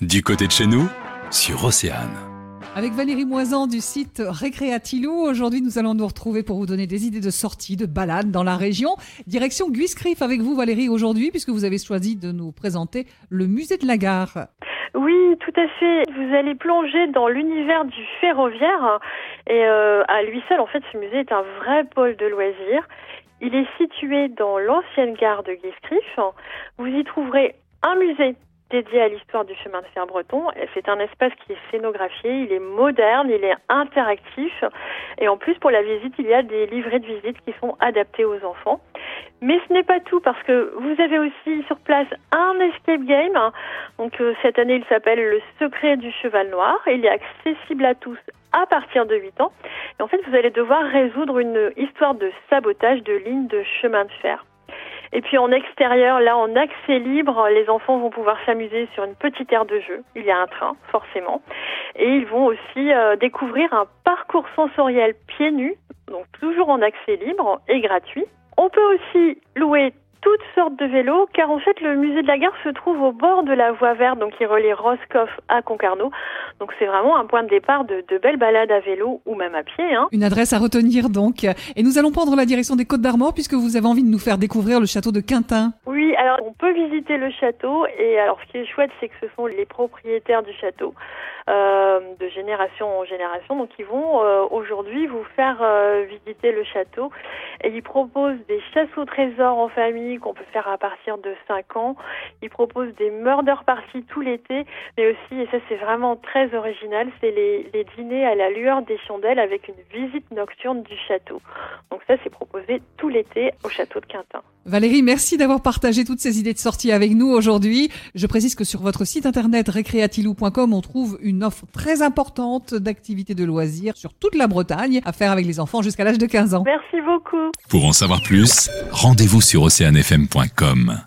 Du côté de chez nous, sur Océane. Avec Valérie Moisan du site Récréatilou, aujourd'hui nous allons nous retrouver pour vous donner des idées de sortie, de balade dans la région. Direction Guiscriff avec vous Valérie aujourd'hui puisque vous avez choisi de nous présenter le musée de la gare. Oui, tout à fait. Vous allez plonger dans l'univers du ferroviaire et euh, à lui seul, en fait, ce musée est un vrai pôle de loisirs. Il est situé dans l'ancienne gare de Guiscriff. Vous y trouverez un musée dédié à l'histoire du chemin de fer breton. C'est un espace qui est scénographié, il est moderne, il est interactif. Et en plus, pour la visite, il y a des livrets de visite qui sont adaptés aux enfants. Mais ce n'est pas tout parce que vous avez aussi sur place un escape game. Donc euh, cette année, il s'appelle Le secret du cheval noir. Il est accessible à tous à partir de 8 ans. Et en fait, vous allez devoir résoudre une histoire de sabotage de lignes de chemin de fer. Et puis en extérieur, là en accès libre, les enfants vont pouvoir s'amuser sur une petite aire de jeu. Il y a un train, forcément. Et ils vont aussi euh, découvrir un parcours sensoriel pieds nus, donc toujours en accès libre et gratuit. On peut aussi louer toutes sortes de vélos, car en fait le musée de la gare se trouve au bord de la voie verte, donc qui relie Roscoff à Concarneau. Donc c'est vraiment un point de départ de, de, belles balades à vélo ou même à pied. Hein. Une adresse à retenir donc. Et nous allons prendre la direction des Côtes d'Armor puisque vous avez envie de nous faire découvrir le château de Quintin. Oui, alors on peut visiter le château et alors ce qui est chouette c'est que ce sont les propriétaires du château euh, de génération en génération. Donc ils vont euh, aujourd'hui vous faire euh, visiter le château et ils proposent des chasses au trésor en famille qu'on peut faire à partir de 5 ans. Ils proposent des murder parties tout l'été, mais aussi, et ça c'est vraiment très original, c'est les, dîners à la lueur des chandelles avec une visite nocturne du château. Donc ça c'est proposé tout l'été au château de Quintin. Valérie, merci d'avoir partagé toutes ces idées de sortie avec nous aujourd'hui. Je précise que sur votre site internet recreatilou.com, on trouve une offre très importante d'activités de loisirs sur toute la Bretagne à faire avec les enfants jusqu'à l'âge de 15 ans. Merci beaucoup. Pour en savoir plus, rendez-vous sur oceanfm.com.